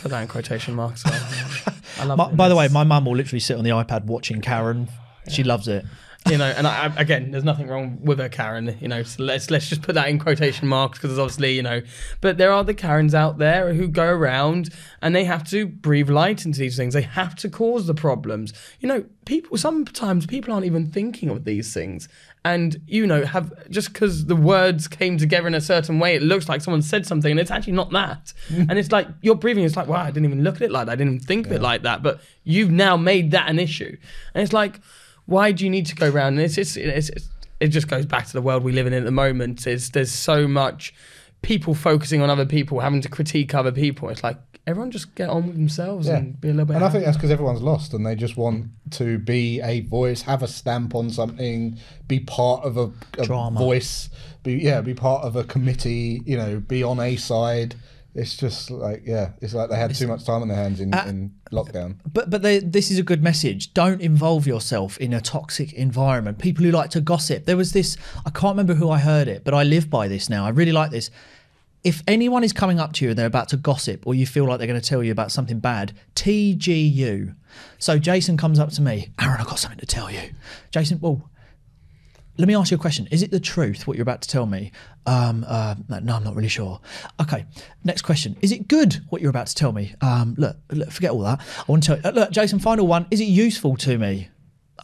Put that in quotation marks. I love My, it. by the way, my mum will literally sit on the iPad watching Karen. She loves it. You know, and I, again, there's nothing wrong with her Karen, you know. So let's let's just put that in quotation marks because obviously, you know, but there are the Karens out there who go around and they have to breathe light into these things. They have to cause the problems. You know, people sometimes people aren't even thinking of these things, and you know, have just because the words came together in a certain way, it looks like someone said something, and it's actually not that. and it's like you're breathing. It's like, wow, I didn't even look at it like that. I didn't even think of it like that. But you've now made that an issue, and it's like why do you need to go around? And it's, it's, it's, it's it just goes back to the world we live in at the moment. Is there's so much people focusing on other people, having to critique other people. It's like everyone just get on with themselves and be a little bit. And I think that's because everyone's lost and they just want to be a voice, have a stamp on something, be part of a, a voice, be yeah, be part of a committee, you know, be on a side. It's just like yeah, it's like they had too much time on their hands in, uh, in lockdown. But but they, this is a good message. Don't involve yourself in a toxic environment. People who like to gossip. There was this. I can't remember who I heard it, but I live by this now. I really like this. If anyone is coming up to you and they're about to gossip, or you feel like they're going to tell you about something bad, TGU. So Jason comes up to me, Aaron, I've got something to tell you. Jason, well, let me ask you a question. Is it the truth what you're about to tell me? Um, uh, no, I'm not really sure. Okay, next question. Is it good what you're about to tell me? Um, look, look, forget all that. I want to tell you. uh, Look, Jason, final one. Is it useful to me?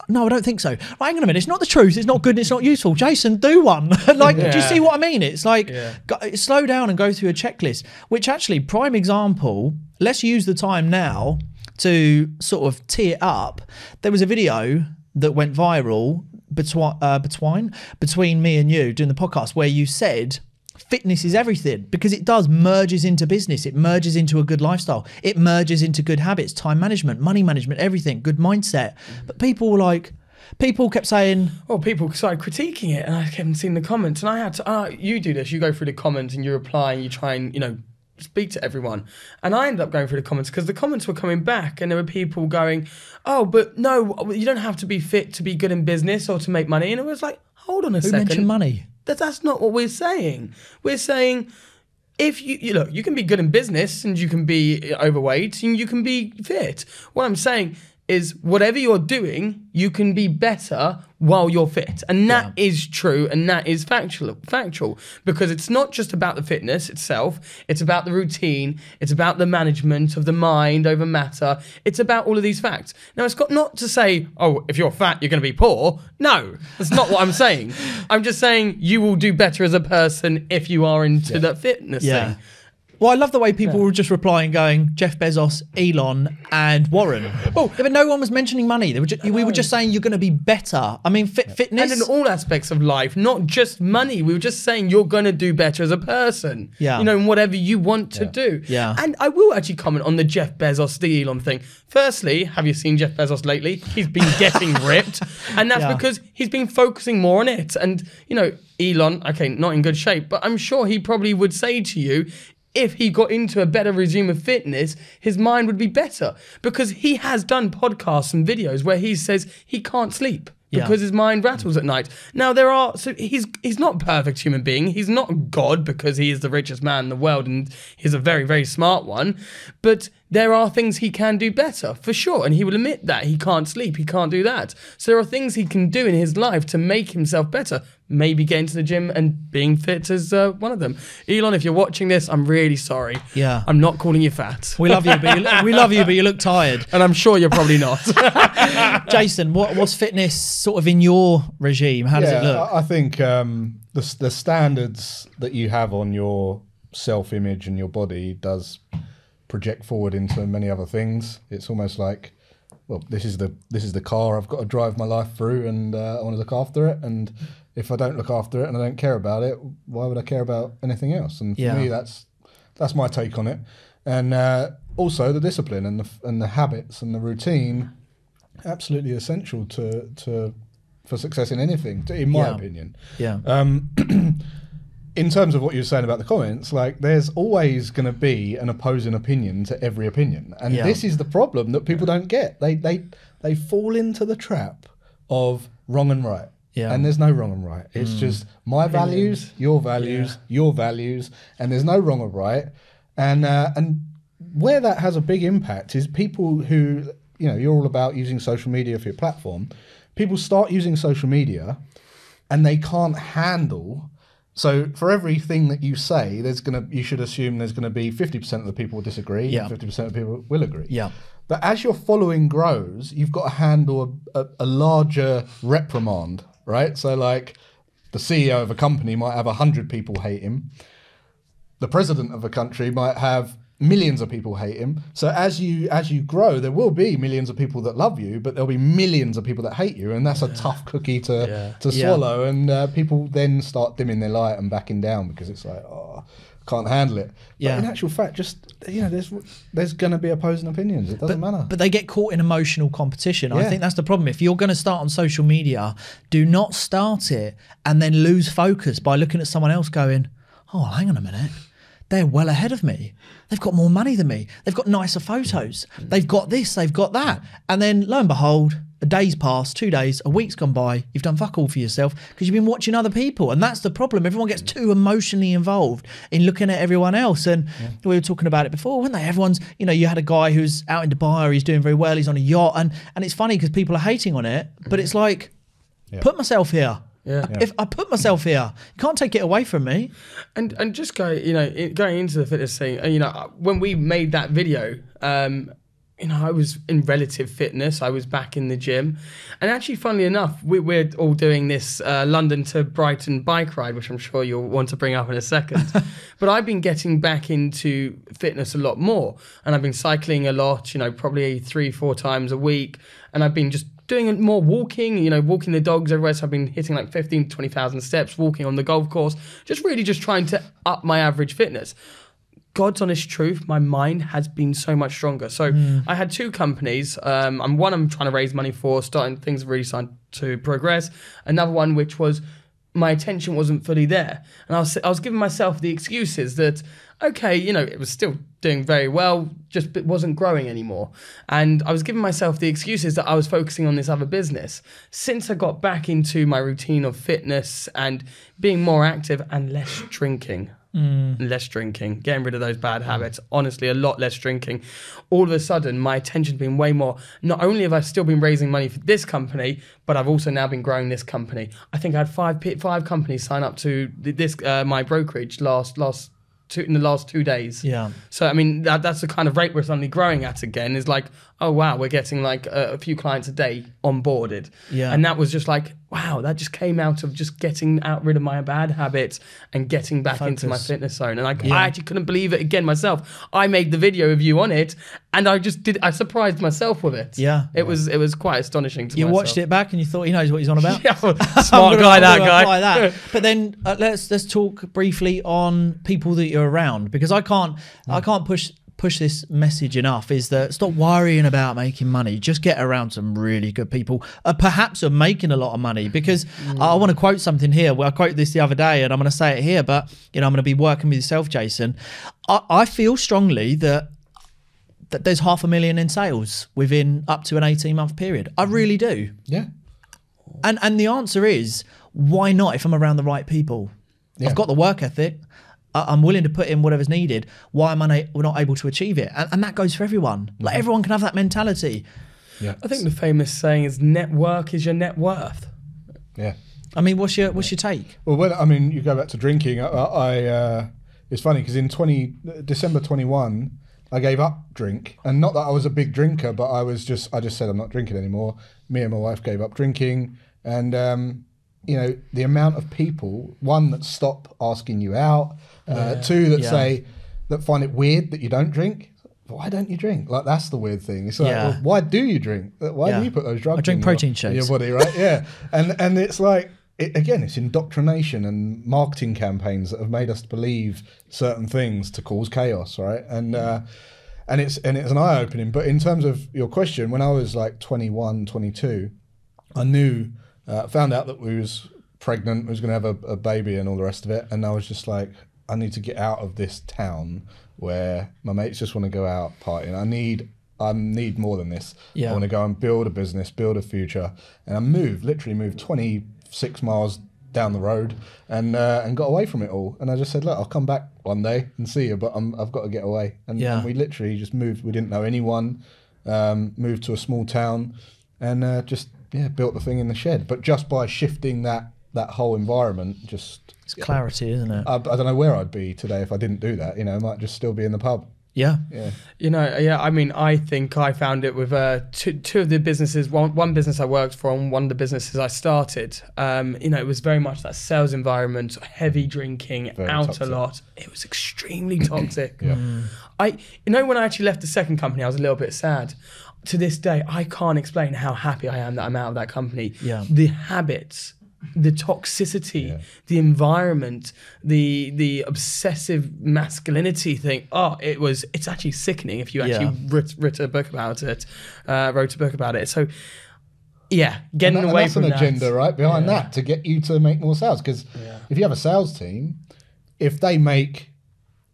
No, I don't think so. Right, hang on a minute. It's not the truth. It's not good. and It's not useful. Jason, do one. like, do you see what I mean? It's like Yeah. go, slow down and go through a checklist. Which actually, prime example. Let's use the time now to sort of tee it up. There was a video that went viral between uh, between between me and you doing the podcast where you said fitness is everything because it does merges into business it merges into a good lifestyle it merges into good habits time management money management everything good mindset but people were like people kept saying Well, people started critiquing it, and I kept seeing the comments, and I had to. Uh, you do this. You go through the comments and you reply, and you try and you know speak to everyone. And I ended up going through the comments because the comments were coming back, and there were people going, "Oh, but no, you don't have to be fit to be good in business or to make money." And it was like, hold on a who second. mentioned money That that's not what we're saying. We're saying if you, you look, you can be good in business and you can be uh, overweight and you can be fit. What I'm saying is whatever you're doing, you can be better while you're fit. And that is true and that is factual factual because it's not just about the fitness itself, it's about the routine, it's about the management of the mind over matter. It's about all of these facts. Now it's got not to say, oh, if you're fat, you're going to be poor. No, that's not what I'm saying. I'm just saying you will do better as a person if you are into the fitness yeah thing. Well, I love the way people were just replying, going Jeff Bezos, Elon, and Warren. Oh, but no one was mentioning money. They were just, we were just saying you're going to be better. I mean, fit, fitness. And in all aspects of life, not just money. We were just saying you're going to do better as a person. Yeah. You know, in whatever you want to do. Yeah. And I will actually comment on the Jeff Bezos, the Elon thing. Firstly, have you seen Jeff Bezos lately? He's been getting ripped. And that's Yeah. because he's been focusing more on it. And, you know, Elon, okay, not in good shape, but I'm sure he probably would say to you, if he got into a better regime of fitness, his mind would be better because he has done podcasts and videos where he says he can't sleep Yeah. because his mind rattles at night. Now there are so he's he's not a perfect human being. He's not God because he is the richest man in the world and he's a very very smart one, but there are things he can do better for sure and he will admit that he can't sleep, he can't do that. So there are things he can do in his life to make himself better. Maybe getting to the gym and being fit is uh, one of them. Elon, if you're watching this, I'm really sorry. Yeah. I'm not calling you fat. we love you, but you, we love you, but you look tired. and I'm sure you're probably not. Jason, what what's fitness sort of in your regime? How does it look? I I think um, the the standards that you have on your self image and your body does project forward into many other things. It's almost like, well, this is the this is the car I've got to drive my life through, and uh, I want to look after it. And if I don't look after it and I don't care about it, why would I care about anything else? And for Yeah. me, that's that's my take on it. And uh, also the discipline and the and the habits and the routine, absolutely essential to to for success in anything, in my Yeah. opinion. yeah. Um, in terms of what you were saying about the comments, like there's always going to be an opposing opinion to every opinion, and Yeah. this is the problem that people don't get. They they they fall into the trap of wrong and right. Yeah. Mm. And there's no wrong and right. It's just my values, your values, your values, and there's no wrong or right. And uh, and where that has a big impact is people who you know you're all about using social media for your platform. people start using social media and they can't handle so for everything that you say there's to you should assume there's going to be 50% of the people will disagree Yeah. 50% of people will agree Yeah. but as your following grows you've got to handle a, a, a larger reprimand right so like the ceo of a company might have 100 people hate him the president of a country might have millions of people hate him so as you as you grow there will be millions of people that love you but there'll be millions of people that hate you and that's a tough cookie to Yeah. to Yeah. swallow and uh, people then start dimming their light and backing down because it's like oh can't handle it Yeah. but in actual fact just you know there's there's going to be opposing opinions it doesn't matter But they get caught in emotional competition. I think that's the problem. If you're going to start on social media, do not start it and then lose focus by looking at someone else going, oh, hang on a minute. They're well ahead of me. They've got more money than me. They've got nicer photos. They've got this, they've got that. And then lo and behold, a day's passed, two days, a week's gone by. You've done fuck all for yourself because you've been watching other people. And that's the problem. Everyone gets too emotionally involved in looking at everyone else. And we were talking about it before, weren't they? Everyone's, you know, you had a guy who's out in Dubai or he's doing very well, he's on a yacht. And, and it's funny because people are hating on it, but it's like, put myself here. Yeah. If I put myself here, you can't take it away from me. And and just go, you know, it, going into the fitness thing, you know, when we made that video, um, you know, I was in relative fitness. I was back in the gym, and actually, funnily enough, we, we're all doing this uh, London to Brighton bike ride, which I'm sure you'll want to bring up in a second. but I've been getting back into fitness a lot more, and I've been cycling a lot. You know, probably three, four times a week, and I've been just doing more walking, you know, walking the dogs everywhere. So I've been hitting like 15, 20,000 steps, walking on the golf course, just really just trying to up my average fitness. God's honest truth, my mind has been so much stronger. So I had two companies. Um, and one I'm trying to raise money for, starting things really starting to progress. Another one which was my attention wasn't fully there, and I was I was giving myself the excuses that okay, you know, it was still doing very well, just it wasn't growing anymore, and I was giving myself the excuses that I was focusing on this other business. Since I got back into my routine of fitness and being more active and less drinking, less drinking, getting rid of those bad habits. Honestly, a lot less drinking. All of a sudden, my attention's been way more. Not only have I still been raising money for this company, but I've also now been growing this company. I think I had five five companies sign up to this uh, my brokerage last last two in the last two days. Yeah. So I mean that that's the kind of rate we're suddenly growing at again. Is like oh wow we're getting like a, a few clients a day onboarded. Yeah. And that was just like wow that just came out of just getting out rid of my bad habits and getting back into my fitness zone. And I, I actually couldn't believe it again myself. I made the video of you on it, and I just did. I surprised myself with it. Yeah. It was it was quite astonishing to You myself. watched it back and you thought he knows what he's on about. Yeah, I'm smart guy, that guy. that. But then uh, let's let's talk briefly on people that you're around because I can't I can't push push this message enough. Is that stop worrying about making money. Just get around some really good people, uh, perhaps are making a lot of money. Because I want to quote something here. Well, I quoted this the other day, and I'm going to say it here. But you know, I'm going to be working with yourself, Jason. I, I feel strongly that that there's half a million in sales within up to an 18 month period. I really do. Yeah. And and the answer is why not if I'm around the right people? Yeah. I've got the work ethic. I- I'm willing to put in whatever's needed. Why am I na- we're not able to achieve it? And, and that goes for everyone. Like Mm-hmm. everyone can have that mentality. Yeah. I think the famous saying is network is your net worth. Yeah. I mean, what's your what's your take? Well, when, I mean, you go back to drinking. I, I uh, it's funny because in twenty December twenty one, I gave up drink, and not that I was a big drinker, but I was just I just said I'm not drinking anymore. Me and my wife gave up drinking, and um, you know the amount of people one that stop asking you out, uh, two that Yeah. say that find it weird that you don't drink. Why don't you drink? Like that's the weird thing. It's like, Yeah. well, why do you drink? Why Yeah. do you put those drugs? I drink in protein your, in your body, right? Yeah, and and it's like it, again, it's indoctrination and marketing campaigns that have made us believe certain things to cause chaos, right? And uh, and it's and it's an eye opening. But in terms of your question, when I was like 21, 22, I knew, uh, found out that we was pregnant, we was going to have a, a baby and all the rest of it, and I was just like, I need to get out of this town where my mates just want to go out partying. I need. I need more than this. Yeah. I want to go and build a business, build a future, and I moved, literally moved 26 miles down the road, and uh, and got away from it all. And I just said, look, I'll come back one day and see you, but I'm, I've got to get away. And, Yeah. and we literally just moved. We didn't know anyone. Um, moved to a small town, and uh, just yeah built the thing in the shed. But just by shifting that that whole environment, just It's clarity, isn't it? I, I don't know where I'd be today if I didn't do that. You know, I might just still be in the pub. Yeah. Yeah, You know, yeah. I mean, I think I found it with uh, two, two of the businesses. One, one business I worked for, and one of the businesses I started. Um, you know, it was very much that sales environment, heavy drinking, Very out toxic. a lot. It was extremely toxic. Yeah. I, you know, when I actually left the second company, I was a little bit sad. To this day, I can't explain how happy I am that I'm out of that company. Yeah. The habits, the toxicity, Yeah. the environment, the the obsessive masculinity thing. Oh, it was. It's actually sickening if you actually Yeah. writ, writ a book about it, uh, wrote a book about it. So, yeah, and, getting that- and away that's from an that. agenda right behind that to get you to make more sales. Because Yeah. if you have a sales team, if they make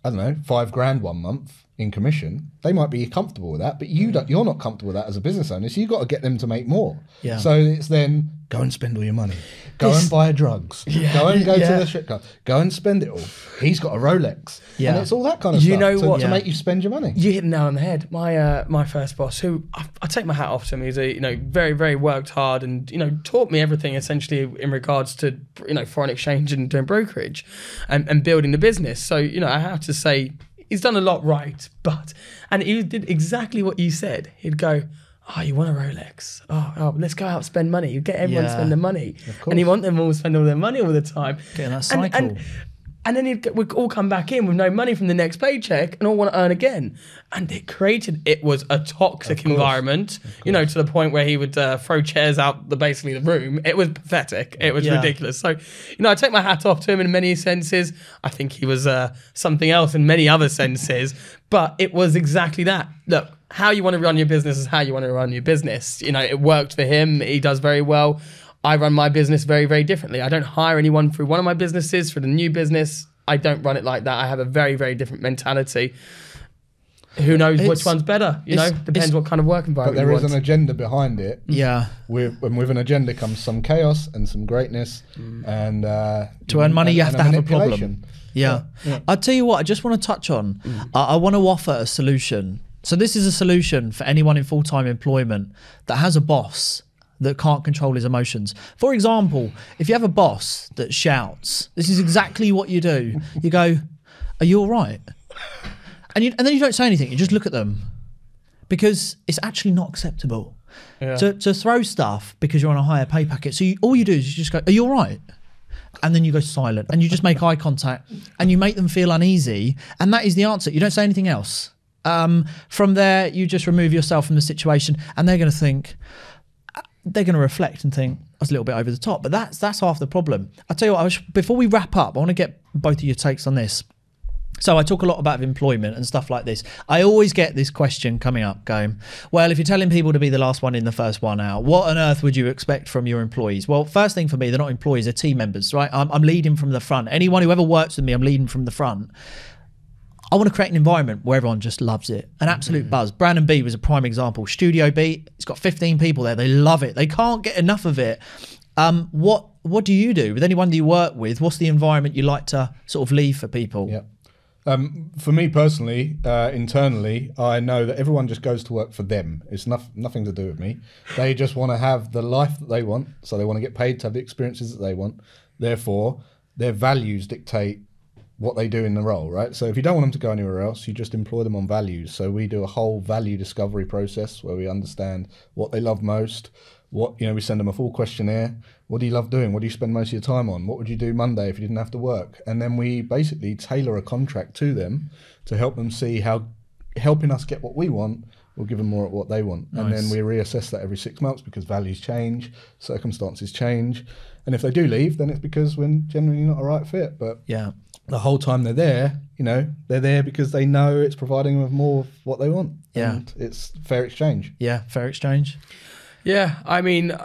I don't know five grand one month in commission, they might be comfortable with that, but you don't. You're not comfortable with that as a business owner, so you have got to get them to make more. Yeah. So it's then go and spend all your money, go This- and buy drugs, go and go yeah. to the shit club, go and spend it all. He's got a Rolex, Yeah. and it's all that kind of stuff. You stuff know to, what- to Yeah. make you spend your money. You hit the nail on the head. My uh, my first boss, who I, I take my hat off to him, he's a you know very very worked hard and you know taught me everything essentially in regards to you know foreign exchange and doing brokerage, and, and building the business. So you know I have to say he's done a lot right, but and he did exactly what you said. He'd go. Oh, you want a Rolex? Oh, oh let's go out and spend money. You get everyone to Yeah. spend their money, and you want them all to spend all their money all the time. Getting that cycle. and- and then he'd, we'd all come back in with no money from the next paycheck and all want to earn again. And it created, it was a toxic environment, you know, to the point where he would uh, throw chairs out the basically the room. It was pathetic. It was Yeah. ridiculous. So, you know, I take my hat off to him in many senses. I think he was uh, something else in many other senses, but it was exactly that. Look, how you want to run your business is how you want to run your business. You know, it worked for him. He does very well. I run my business very, very differently. I don't hire anyone through one of my businesses for the new business. I don't run it like that. I have a very, very different mentality. Who knows It's- which one's better? You know, depends what kind of work But environment there you is want. an agenda behind it. Mm. yeah. with, and with an agenda comes some chaos and some greatness mm. and uh, To earn money, you have to have a problem. Yeah. I'll tell you what, I just want to touch on, mm. I, I want to offer a solution. So, this is a solution for anyone in full time employment that has a boss that can't control his emotions. For example, if you have a boss that shouts, this is exactly what you do. You go, Are you all right? And, you, and then you don't say anything, you just look at them because it's actually not acceptable. Yeah. To, to throw stuff because you're on a higher pay packet. So you, all you do is you just go, "Are you all right?" And then you go silent, and you just make eye contact, and you make them feel uneasy, and that is the answer. You don't say anything else. Um, from there, you just remove yourself from the situation, and they're going to think, they're going to reflect and think I was a little bit over the top. But that's that's half the problem. I tell you what, I was, before we wrap up, I want to get both of your takes on this. So I talk a lot about employment and stuff like this. I always get this question coming up going, well, if you're telling people to be the last one in, the first one out, what on earth would you expect from your employees? Well, first thing for me, they're not employees, they're team members, right? I'm, I'm leading from the front. Anyone who ever works with me, I'm leading from the front. I want to create an environment where everyone just loves it. An absolute buzz. Brandon B was a prime example. Studio B, it's got 15 people there. They love it. They can't get enough of it. Um, what what do you do with anyone that you work with? What's the environment you like to sort of leave for people? Yeah. Um, for me personally, uh, internally, I know that everyone just goes to work for them. It's noth- nothing to do with me. They just want to have the life that they want, so they want to get paid to have the experiences that they want. Therefore, their values dictate what they do in the role, right? So if you don't want them to go anywhere else, you just employ them on values. So we do a whole value discovery process where we understand what they love most. What you know, we send them a full questionnaire. What do you love doing? What do you spend most of your time on? What would you do Monday if you didn't have to work? And then we basically tailor a contract to them to help them see how helping us get what we want will give them more at what they want. And then we reassess that every six months because values change, circumstances change. And if they do leave, then it's because we're generally not a right fit. But Yeah. The whole time they're there, you know, they're there because they know it's providing them with more of what they want. Yeah. And it's fair exchange. Yeah. Fair exchange. Yeah, I mean,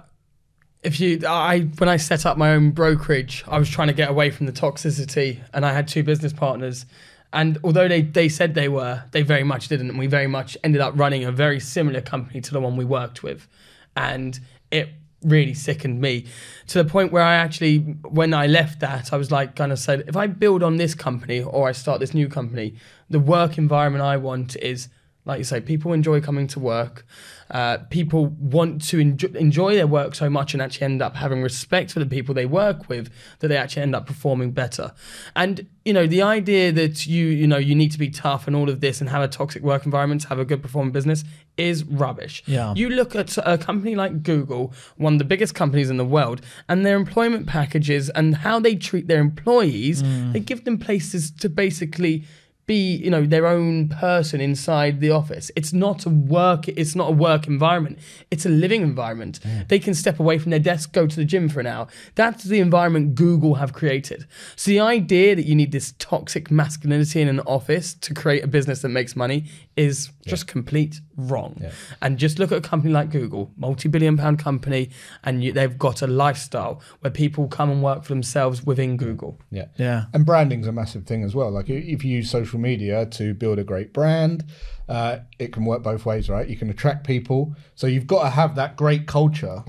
if you, I when I set up my own brokerage, I was trying to get away from the toxicity, and I had two business partners, and although they they said they were, they very much didn't, and we very much ended up running a very similar company to the one we worked with, and it really sickened me to the point where I actually, when I left that, I was like, kind of said, if I build on this company or I start this new company, the work environment I want is Like you say, people enjoy coming to work. Uh, people want to enjoy, enjoy their work so much and actually end up having respect for the people they work with that they actually end up performing better. And you know, the idea that you you know you need to be tough and all of this and have a toxic work environment to have a good performing business is rubbish. Yeah. You look at a company like Google, one of the biggest companies in the world, and their employment packages and how they treat their employees, they give them places to basically be, you know, their own person inside the office. It's not a work it's not a work environment. It's a living environment. Mm. They can step away from their desk, go to the gym for an hour. That's the environment Google have created. So the idea that you need this toxic masculinity in an office to create a business that makes money is just complete wrong. And just look at a company like Google, multi-billion pound company, and you, they've got a lifestyle where people come and work for themselves within Google. Yeah. Yeah. And branding's a massive thing as well. Like if you use social media to build a great brand, uh, it can work both ways, right? You can attract people. So you've got to have that great culture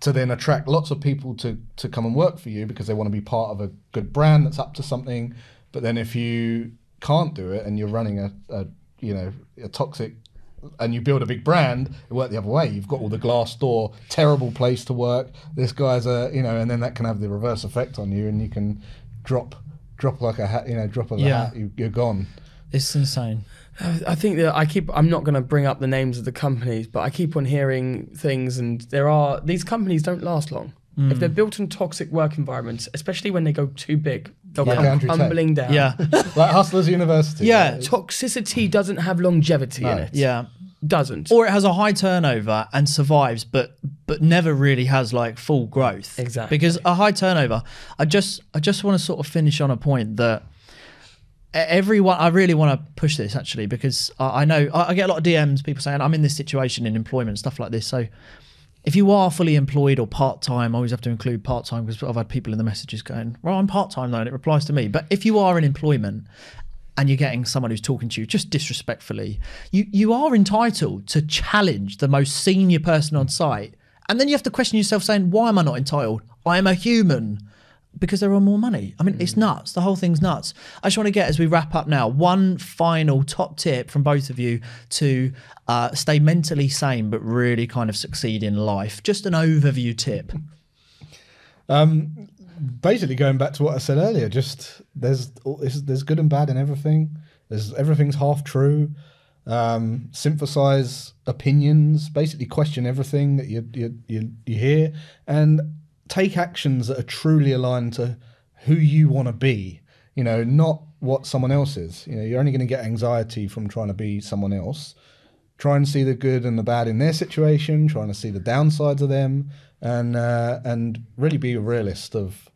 to then attract lots of people to to come and work for you because they want to be part of a good brand that's up to something. But then if you can't do it and you're running a, a you know a toxic and you build a big brand, it work the other way. You've got all the Glassdoor, terrible place to work. This guy's a you know, and then that can have the reverse effect on you, and you can drop drop like a hat, you know, drop of a Yeah. hat, you, you're gone. It's insane. I think that I keep. I'm not going to bring up the names of the companies, but I keep on hearing things, and there are these companies don't last long. If hmm. they're built in toxic work environments, especially when they go too big, they'll Like come Andrew Tate. down. Yeah. Like Hustlers University. Yeah. right? toxicity doesn't have longevity in it. yeah. doesn't. Or it has a high turnover and survives, but but never really has like full growth. Exactly. Because a high turnover, I just I just want to sort of finish on a point that everyone I really want to push this actually because I, I know I, I get a lot of DMs people saying I'm in this situation in employment stuff like this. So if you are fully employed or part time, I always have to include part time because I've had people in the messages going, "Well, I'm part time though," and it replies to me. But if you are in employment and you're getting someone who's talking to you just disrespectfully, you you are entitled to challenge the most senior person on site, and then you have to question yourself, saying, "Why am I not entitled? I am a human." Because they're on more money. I mean, it's nuts. The whole thing's nuts. I just want to get, as we wrap up now, one final top tip from both of you to uh, stay mentally sane but really kind of succeed in life. Just an overview tip. basically going back to what I said earlier, just there's there's there's good and bad in everything. There's everything's half true. Um, synthesize opinions, basically question everything that you you you, you hear, and take actions that are truly aligned to who you want to be. You know, not what someone else is. You know, you're only going to get anxiety from trying to be someone else. Try and see the good and the bad in their situation. Trying to see the downsides of them, and uh, and really be a realist of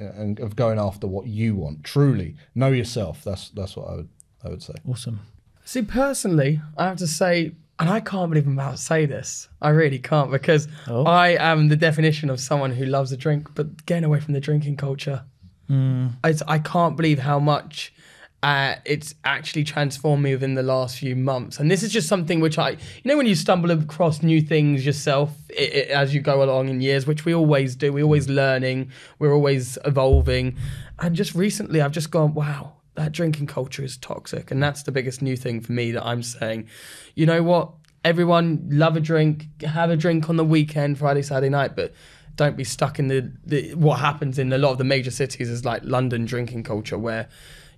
uh, and of going after what you want. Truly know yourself. That's that's what I would I would say. Awesome. See, personally, I have to say, and I can't believe I'm about to say this. I really can't because Oh. I am the definition of someone who loves a drink, but getting away from the drinking culture. It's, I can't believe how much uh, it's actually transformed me within the last few months. And this is just something which I, you know, when you stumble across new things yourself i i as you go along in years, which we always do, we're always learning, we're always evolving. And just recently, I've just gone, wow, that drinking culture is toxic. And that's the biggest new thing for me that I'm saying, you know what? Everyone love a drink, have a drink on the weekend, Friday, Saturday night, but don't be stuck in the, the what happens in a lot of the major cities is like London drinking culture where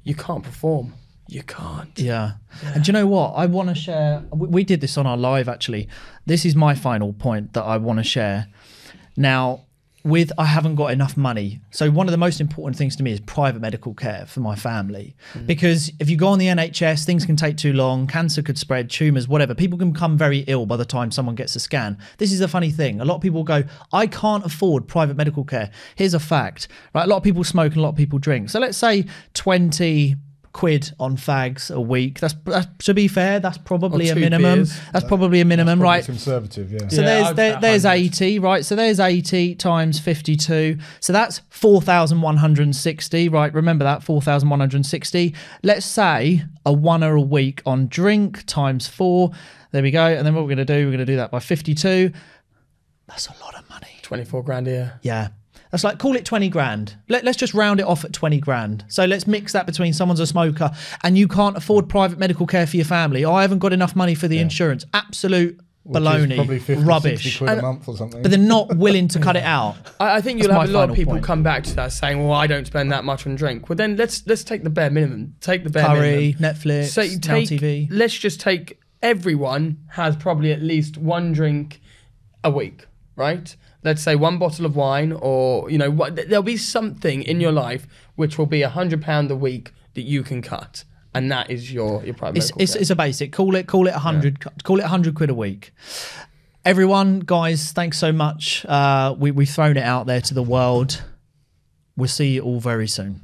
you can't perform. You can't. Yeah. And do you know what? I want to share. We did this on our live actually. This is my final point that I want to share. Now, with I haven't got enough money. So one of the most important things to me is private medical care for my family. Mm. Because if you go on the NHS, things can take too long, cancer could spread, tumors, whatever. People can become very ill by the time someone gets a scan. This is a funny thing. A lot of people go, I can't afford private medical care. Here's a fact. Right? A lot of people smoke and a lot of people drink. So let's say 20 quid on fags a week. That's, that's to be fair, that's probably a minimum. beers. That's probably a minimum, Probably right? Conservative, yeah. So Yeah, there's there, there's 100. 80, right? So there's 80 times 52. So that's 4,160, right? Remember that 4,160. Let's say a one a week on drink times four. There we go. And then what we're going to do, we're going to do that by 52. That's a lot of money. 24 grand a year. Yeah. That's like call it twenty grand. Let, let's just round it off at twenty grand. So let's mix that between someone's a smoker and you can't afford private medical care for your family. I haven't got enough money for the insurance. Absolute Which baloney, probably 50, rubbish. quid a month or something. But they're not willing to cut it out. I, I think you'll have a lot of people point. come back to that saying, "Well, I don't spend that much on drink." Well, then let's let's take the bare minimum. Take the bare minimum. Curry, minimum. Netflix, So take. TV. Let's just take. Everyone has probably at least one drink a week, right? Let's say one bottle of wine, or you know, what, there'll be something in your life which will be a hundred pound a week that you can cut, and that is your your private It's, it's, it's a basic. Call it call it a hundred. Call it a hundred quid a week. Everyone, guys, thanks so much. Uh, we we've thrown it out there to the world. We'll see you all very soon.